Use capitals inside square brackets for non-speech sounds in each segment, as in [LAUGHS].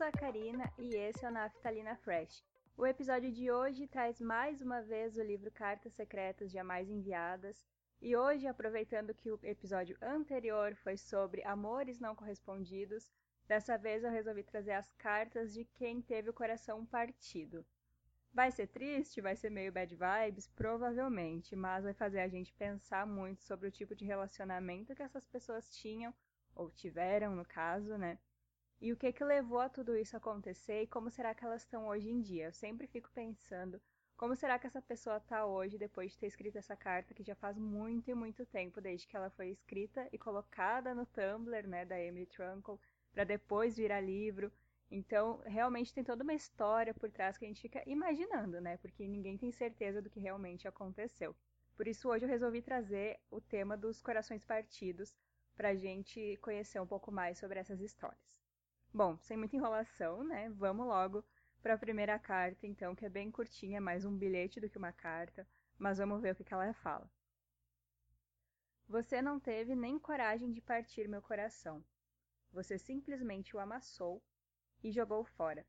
sou a Karina e esse é o Naftalina Fresh. O episódio de hoje traz mais uma vez o livro Cartas Secretas Jamais Enviadas. E hoje, aproveitando que o episódio anterior foi sobre amores não correspondidos, dessa vez eu resolvi trazer as cartas de quem teve o coração partido. Vai ser triste, vai ser meio bad vibes, provavelmente, mas vai fazer a gente pensar muito sobre o tipo de relacionamento que essas pessoas tinham, ou tiveram no caso, né? E o que que levou a tudo isso acontecer e como será que elas estão hoje em dia? Eu sempre fico pensando como será que essa pessoa está hoje depois de ter escrito essa carta que já faz muito e muito tempo desde que ela foi escrita e colocada no Tumblr, né, da Emily Trunkle, para depois virar livro. Então, realmente tem toda uma história por trás que a gente fica imaginando, né? Porque ninguém tem certeza do que realmente aconteceu. Por isso, hoje eu resolvi trazer o tema dos corações partidos para a gente conhecer um pouco mais sobre essas histórias. Bom, sem muita enrolação, né? Vamos logo para a primeira carta, então, que é bem curtinha, é mais um bilhete do que uma carta, mas vamos ver o que, que ela fala. Você não teve nem coragem de partir meu coração. Você simplesmente o amassou e jogou fora.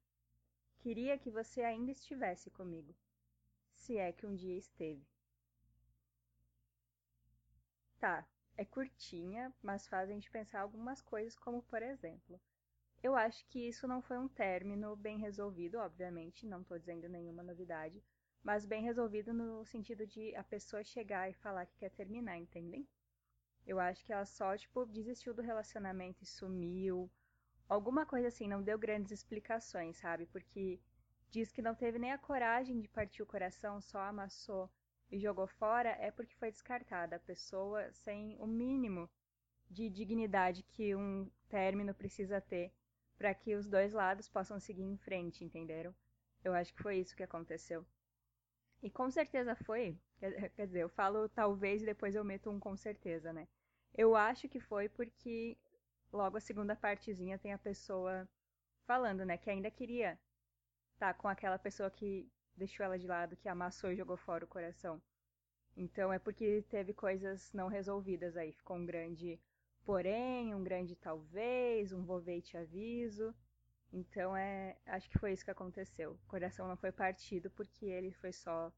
Queria que você ainda estivesse comigo, se é que um dia esteve. Tá, é curtinha, mas faz a gente pensar algumas coisas, como por exemplo, eu acho que isso não foi um término bem resolvido, obviamente, não estou dizendo nenhuma novidade, mas bem resolvido no sentido de a pessoa chegar e falar que quer terminar, entendem? Eu acho que ela só, tipo, desistiu do relacionamento e sumiu, alguma coisa assim, não deu grandes explicações, sabe? Porque diz que não teve nem a coragem de partir o coração, só amassou e jogou fora, é porque foi descartada. A pessoa sem o mínimo de dignidade que um término precisa ter para que os dois lados possam seguir em frente, entenderam? Eu acho que foi isso que aconteceu. E com certeza foi, quer dizer, eu falo talvez e depois eu meto um com certeza, né? Eu acho que foi porque logo a segunda partezinha tem a pessoa falando, né, que ainda queria estar tá com aquela pessoa que deixou ela de lado, que amassou e jogou fora o coração. Então é porque teve coisas não resolvidas aí, ficou um grande porém, um grande talvez, um vou ver e te aviso. Então é, acho que foi isso que aconteceu. O coração não foi partido porque ele foi só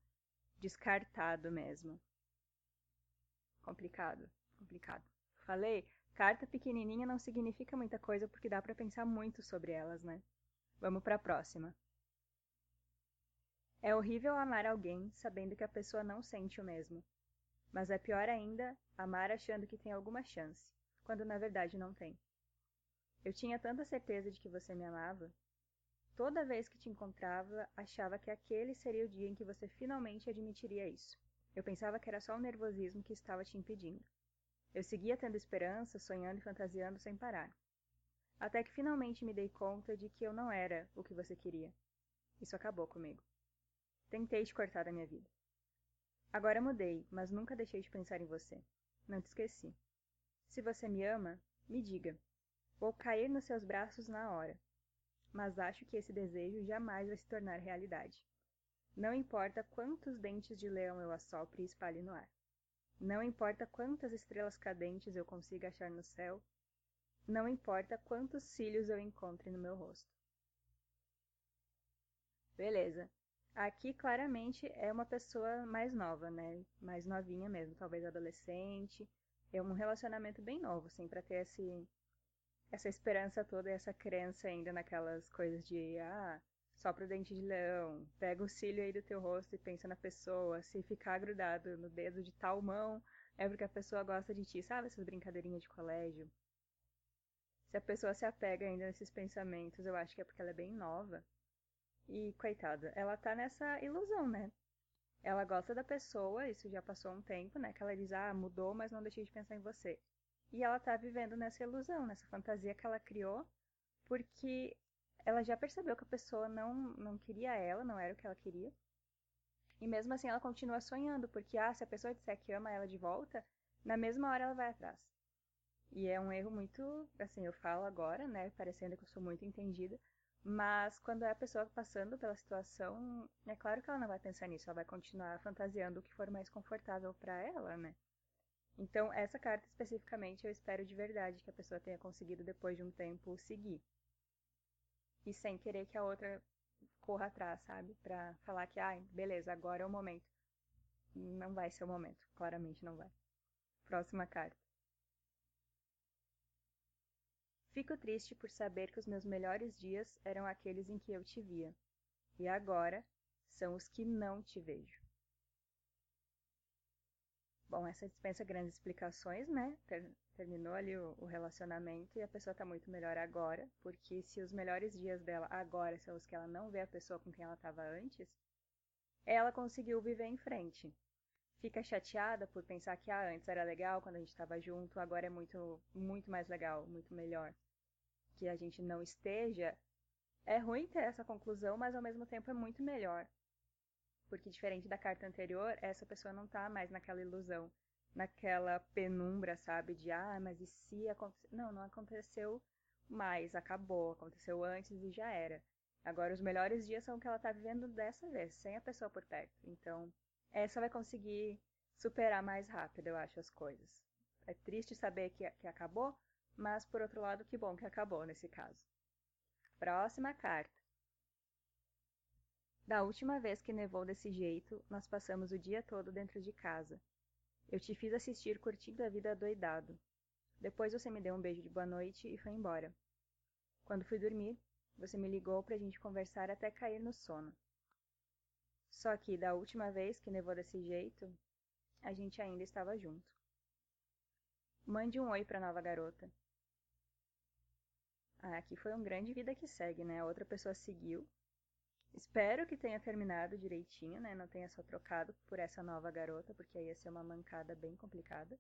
descartado mesmo. Complicado, complicado. Falei, Carta pequenininha não significa muita coisa porque dá para pensar muito sobre elas, né? Vamos para a próxima. É horrível amar alguém sabendo que a pessoa não sente o mesmo. Mas é pior ainda amar achando que tem alguma chance, quando na verdade não tem. Eu tinha tanta certeza de que você me amava. Toda vez que te encontrava, achava que aquele seria o dia em que você finalmente admitiria isso. Eu pensava que era só o nervosismo que estava te impedindo. Eu seguia tendo esperança, sonhando e fantasiando sem parar. Até que finalmente me dei conta de que eu não era o que você queria. Isso acabou comigo. Tentei te cortar da minha vida. Agora mudei, mas nunca deixei de pensar em você. Não te esqueci. Se você me ama, me diga. Vou cair nos seus braços na hora. Mas acho que esse desejo jamais vai se tornar realidade. Não importa quantos dentes de leão eu assopre e espalhe no ar. Não importa quantas estrelas cadentes eu consiga achar no céu, não importa quantos cílios eu encontre no meu rosto. Beleza. Aqui claramente é uma pessoa mais nova, né? Mais novinha mesmo, talvez adolescente. É um relacionamento bem novo, assim, para ter esse, essa esperança toda e essa crença ainda naquelas coisas de ah, Sopra o dente de leão, pega o cílio aí do teu rosto e pensa na pessoa. Se ficar grudado no dedo de tal mão, é porque a pessoa gosta de ti. Sabe essas brincadeirinhas de colégio? Se a pessoa se apega ainda nesses pensamentos, eu acho que é porque ela é bem nova. E, coitada, ela tá nessa ilusão, né? Ela gosta da pessoa, isso já passou um tempo, né? Que ela diz, ah, mudou, mas não deixei de pensar em você. E ela tá vivendo nessa ilusão, nessa fantasia que ela criou, porque ela já percebeu que a pessoa não, não queria ela, não era o que ela queria. E mesmo assim ela continua sonhando, porque ah, se a pessoa disser que ama ela de volta, na mesma hora ela vai atrás. E é um erro muito, assim, eu falo agora, né, parecendo que eu sou muito entendida, mas quando é a pessoa passando pela situação, é claro que ela não vai pensar nisso, ela vai continuar fantasiando o que for mais confortável para ela, né? Então, essa carta especificamente, eu espero de verdade que a pessoa tenha conseguido depois de um tempo seguir. e sem querer que a outra corra atrás, sabe? Pra falar que, ah, beleza, agora é o momento. Não vai ser o momento, claramente não vai. Próxima carta. Fico triste por saber que os meus melhores dias eram aqueles em que eu te via, e agora são os que não te vejo. Bom, essa dispensa grandes explicações, né? Ter, terminou ali o, o, relacionamento e a pessoa tá muito melhor agora, porque se os melhores dias dela agora são os que ela não vê a pessoa com quem ela estava antes, ela conseguiu viver em frente. Fica chateada por pensar que ah, antes era legal quando a gente estava junto, agora é muito, muito mais legal, muito melhor. Que a gente não esteja. É ruim ter essa conclusão, mas ao mesmo tempo é muito melhor porque diferente da carta anterior, essa pessoa não tá mais naquela ilusão, naquela penumbra, sabe? De, ah, mas e se acontecer? Não, não aconteceu mais, acabou, aconteceu antes e já era. Agora, os melhores dias são o que ela tá vivendo dessa vez, sem a pessoa por perto. Então, essa vai conseguir superar mais rápido, eu acho, as coisas. É triste saber que, que acabou, mas por outro lado, que bom que acabou nesse caso. Próxima carta. Da última vez que nevou desse jeito, nós passamos o dia todo dentro de casa. Eu te fiz assistir curtindo a vida doidado. Depois você me deu um beijo de boa noite e foi embora. Quando fui dormir, você me ligou para a gente conversar até cair no sono. Só que da última vez que nevou desse jeito, a gente ainda estava junto. Mande um oi para nova garota. Ah, aqui foi um grande vida que segue, né? A outra pessoa seguiu Espero que tenha terminado direitinho, né? Não tenha só trocado por essa nova garota, porque aí ia ser uma mancada bem complicada.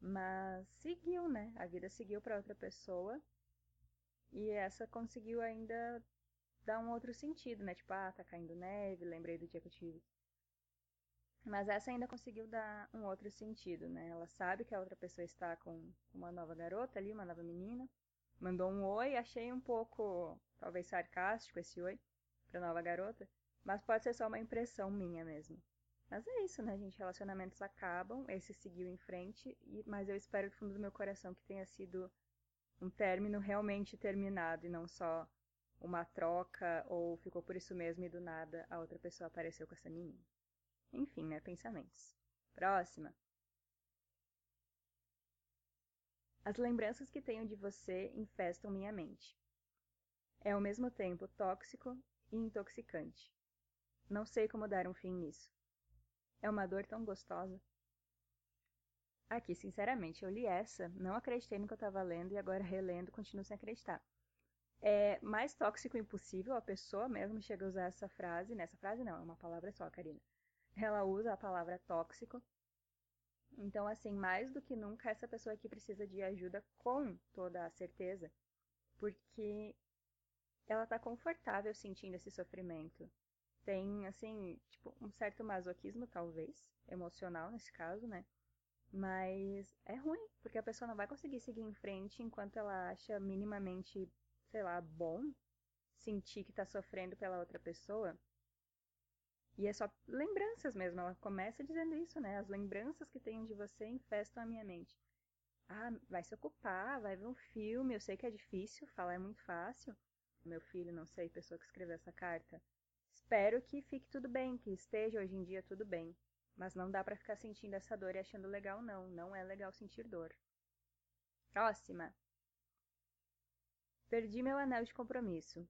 Mas seguiu, né? A vida seguiu para outra pessoa. E essa conseguiu ainda dar um outro sentido, né? Tipo, ah, tá caindo neve, lembrei do dia que eu tive. Mas essa ainda conseguiu dar um outro sentido, né? Ela sabe que a outra pessoa está com uma nova garota ali, uma nova menina. Mandou um oi, achei um pouco, talvez sarcástico esse oi pra nova garota, mas pode ser só uma impressão minha mesmo. Mas é isso, né, gente? Relacionamentos acabam, esse seguiu em frente, e, mas eu espero do fundo do meu coração que tenha sido um término realmente terminado e não só uma troca ou ficou por isso mesmo e do nada a outra pessoa apareceu com essa menina. Enfim, né? Pensamentos. Próxima. As lembranças que tenho de você infestam minha mente. É ao mesmo tempo tóxico e intoxicante. Não sei como dar um fim nisso. É uma dor tão gostosa. Aqui, sinceramente, eu li essa, não acreditei no que eu estava lendo e agora relendo continuo sem acreditar. É mais tóxico impossível, a pessoa mesmo chega a usar essa frase, nessa frase não, é uma palavra só, Karina. Ela usa a palavra tóxico. Então, assim, mais do que nunca, essa pessoa aqui precisa de ajuda com toda a certeza, porque ela tá confortável sentindo esse sofrimento. Tem, assim, tipo, um certo masoquismo, talvez, emocional nesse caso, né? Mas é ruim, porque a pessoa não vai conseguir seguir em frente enquanto ela acha minimamente, sei lá, bom sentir que tá sofrendo pela outra pessoa. E é só lembranças mesmo. Ela começa dizendo isso, né? As lembranças que tenho de você infestam a minha mente. Ah, vai se ocupar, vai ver um filme. Eu sei que é difícil, falar é muito fácil meu filho, não sei, pessoa que escreveu essa carta. Espero que fique tudo bem, que esteja hoje em dia tudo bem. Mas não dá para ficar sentindo essa dor e achando legal, não. Não é legal sentir dor. Próxima. Perdi meu anel de compromisso.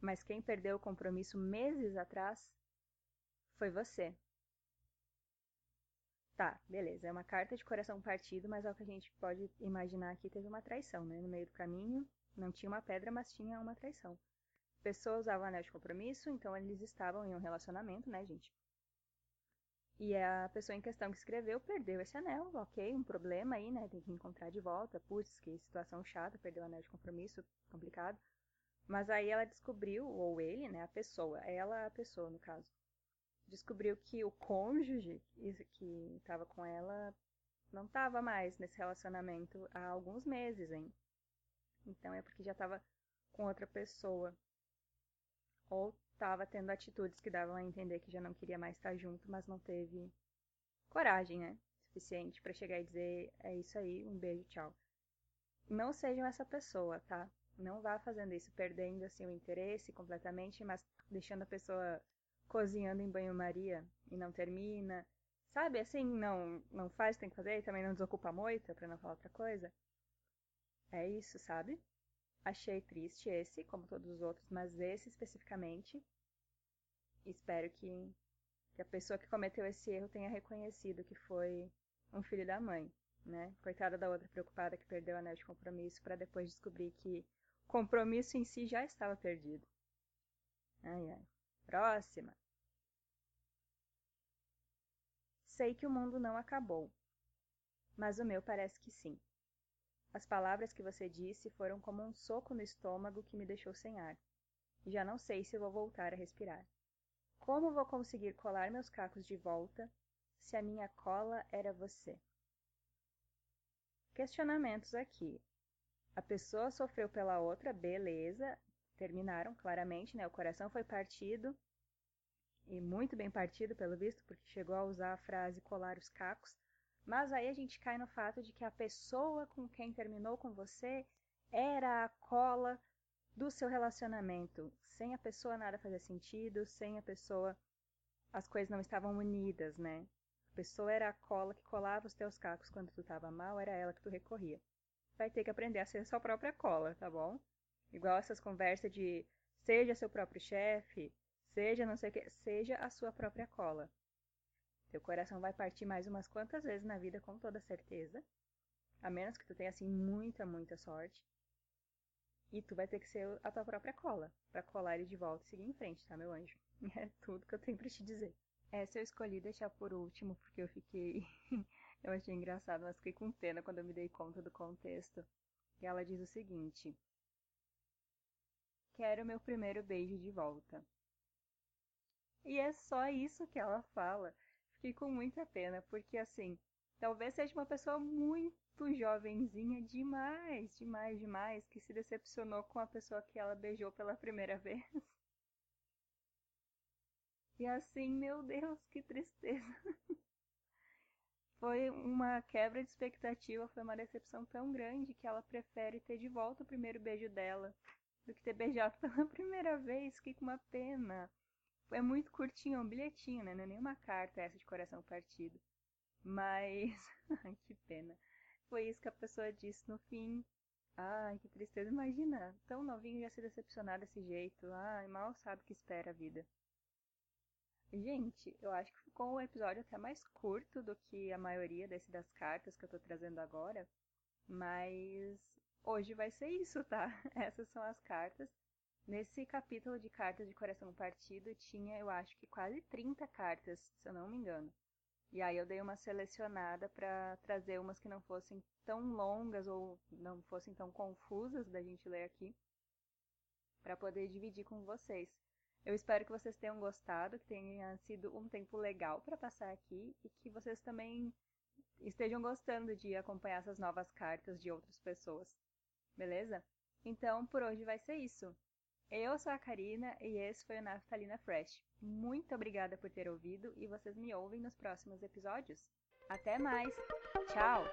Mas quem perdeu o compromisso meses atrás foi você. Tá, beleza. É uma carta de coração partido, mas é o que a gente pode imaginar aqui teve uma traição, né? No meio do caminho, não tinha uma pedra, mas tinha uma traição. Pessoa usava anel de compromisso, então eles estavam em um relacionamento, né, gente? E a pessoa em questão que escreveu perdeu esse anel, ok, um problema aí, né? Tem que encontrar de volta. Putz, que situação chata, perdeu o anel de compromisso, complicado. Mas aí ela descobriu, ou ele, né, a pessoa, ela a pessoa no caso, descobriu que o cônjuge que estava com ela não estava mais nesse relacionamento há alguns meses, hein? Então é porque já estava com outra pessoa. Ou estava tendo atitudes que davam a entender que já não queria mais estar junto, mas não teve coragem, né? Suficiente para chegar e dizer: é isso aí, um beijo, tchau. Não sejam essa pessoa, tá? Não vá fazendo isso, perdendo assim o interesse completamente, mas deixando a pessoa cozinhando em banho-maria e não termina. Sabe, assim, não não faz, tem que fazer, e também não desocupa a moita, para não falar outra coisa. É isso, sabe? Achei triste esse, como todos os outros, mas esse especificamente. Espero que, que a pessoa que cometeu esse erro tenha reconhecido que foi um filho da mãe, né? Coitada da outra preocupada que perdeu o anel de compromisso para depois descobrir que o compromisso em si já estava perdido. Ai, ai. Próxima. Sei que o mundo não acabou, mas o meu parece que sim. As palavras que você disse foram como um soco no estômago que me deixou sem ar. Já não sei se vou voltar a respirar. Como vou conseguir colar meus cacos de volta se a minha cola era você? Questionamentos aqui. A pessoa sofreu pela outra, beleza. Terminaram claramente, né? O coração foi partido. E muito bem partido, pelo visto, porque chegou a usar a frase colar os cacos. Mas aí a gente cai no fato de que a pessoa com quem terminou com você era a cola do seu relacionamento. Sem a pessoa nada fazia sentido, sem a pessoa as coisas não estavam unidas, né? A pessoa era a cola que colava os teus cacos quando tu estava mal, era ela que tu recorria. Vai ter que aprender a ser a sua própria cola, tá bom? Igual essas conversas de seja seu próprio chefe, seja não sei o que, seja a sua própria cola. Teu coração vai partir mais umas quantas vezes na vida, com toda certeza. A menos que tu tenha, assim, muita, muita sorte. E tu vai ter que ser a tua própria cola, para colar ele de volta e seguir em frente, tá, meu anjo? [LAUGHS] É tudo que eu tenho para te dizer. Essa eu escolhi deixar por último, porque eu fiquei... [LAUGHS] eu achei engraçado, mas fiquei com pena quando eu me dei conta do contexto. E ela diz o seguinte... Quero meu primeiro beijo de volta. E é só isso que ela fala fiquei com muita pena, porque assim, talvez seja uma pessoa muito jovenzinha demais, demais, demais, que se decepcionou com a pessoa que ela beijou pela primeira [LAUGHS] vez. E assim, meu Deus, que tristeza. [LAUGHS] Foi uma quebra de expectativa, foi uma decepção tão grande que ela prefere ter de volta o primeiro beijo dela do que ter beijado [LAUGHS] pela primeira vez. Fiquei com uma pena. É muito curtinho, é um bilhetinho, né? Não é nenhuma carta essa de coração partido. Mas. [LAUGHS] Ai, que pena. Foi isso que a pessoa disse no fim. Ai, que tristeza. Imagina, tão novinho já se decepcionar desse jeito. Ai, mal sabe o que espera a vida. Gente, eu acho que ficou um episódio até mais curto do que a maioria desse das cartas que eu tô trazendo agora. Mas hoje vai ser isso, tá? [LAUGHS] Essas são as cartas. Nesse capítulo de cartas de coração partido tinha, eu acho que quase 30 cartas, se eu não me engano. E aí eu dei uma selecionada para trazer umas que não fossem tão longas ou não fossem tão confusas da gente ler aqui, para poder dividir com vocês. Eu espero que vocês tenham gostado, que tenha sido um tempo legal para passar aqui e que vocês também estejam gostando de acompanhar essas novas cartas de outras pessoas. Beleza? Então, por hoje vai ser isso. Eu sou a Karina e esse foi o Naftalina Fresh. Muito obrigada por ter ouvido e vocês me ouvem nos próximos episódios. Até mais! Tchau!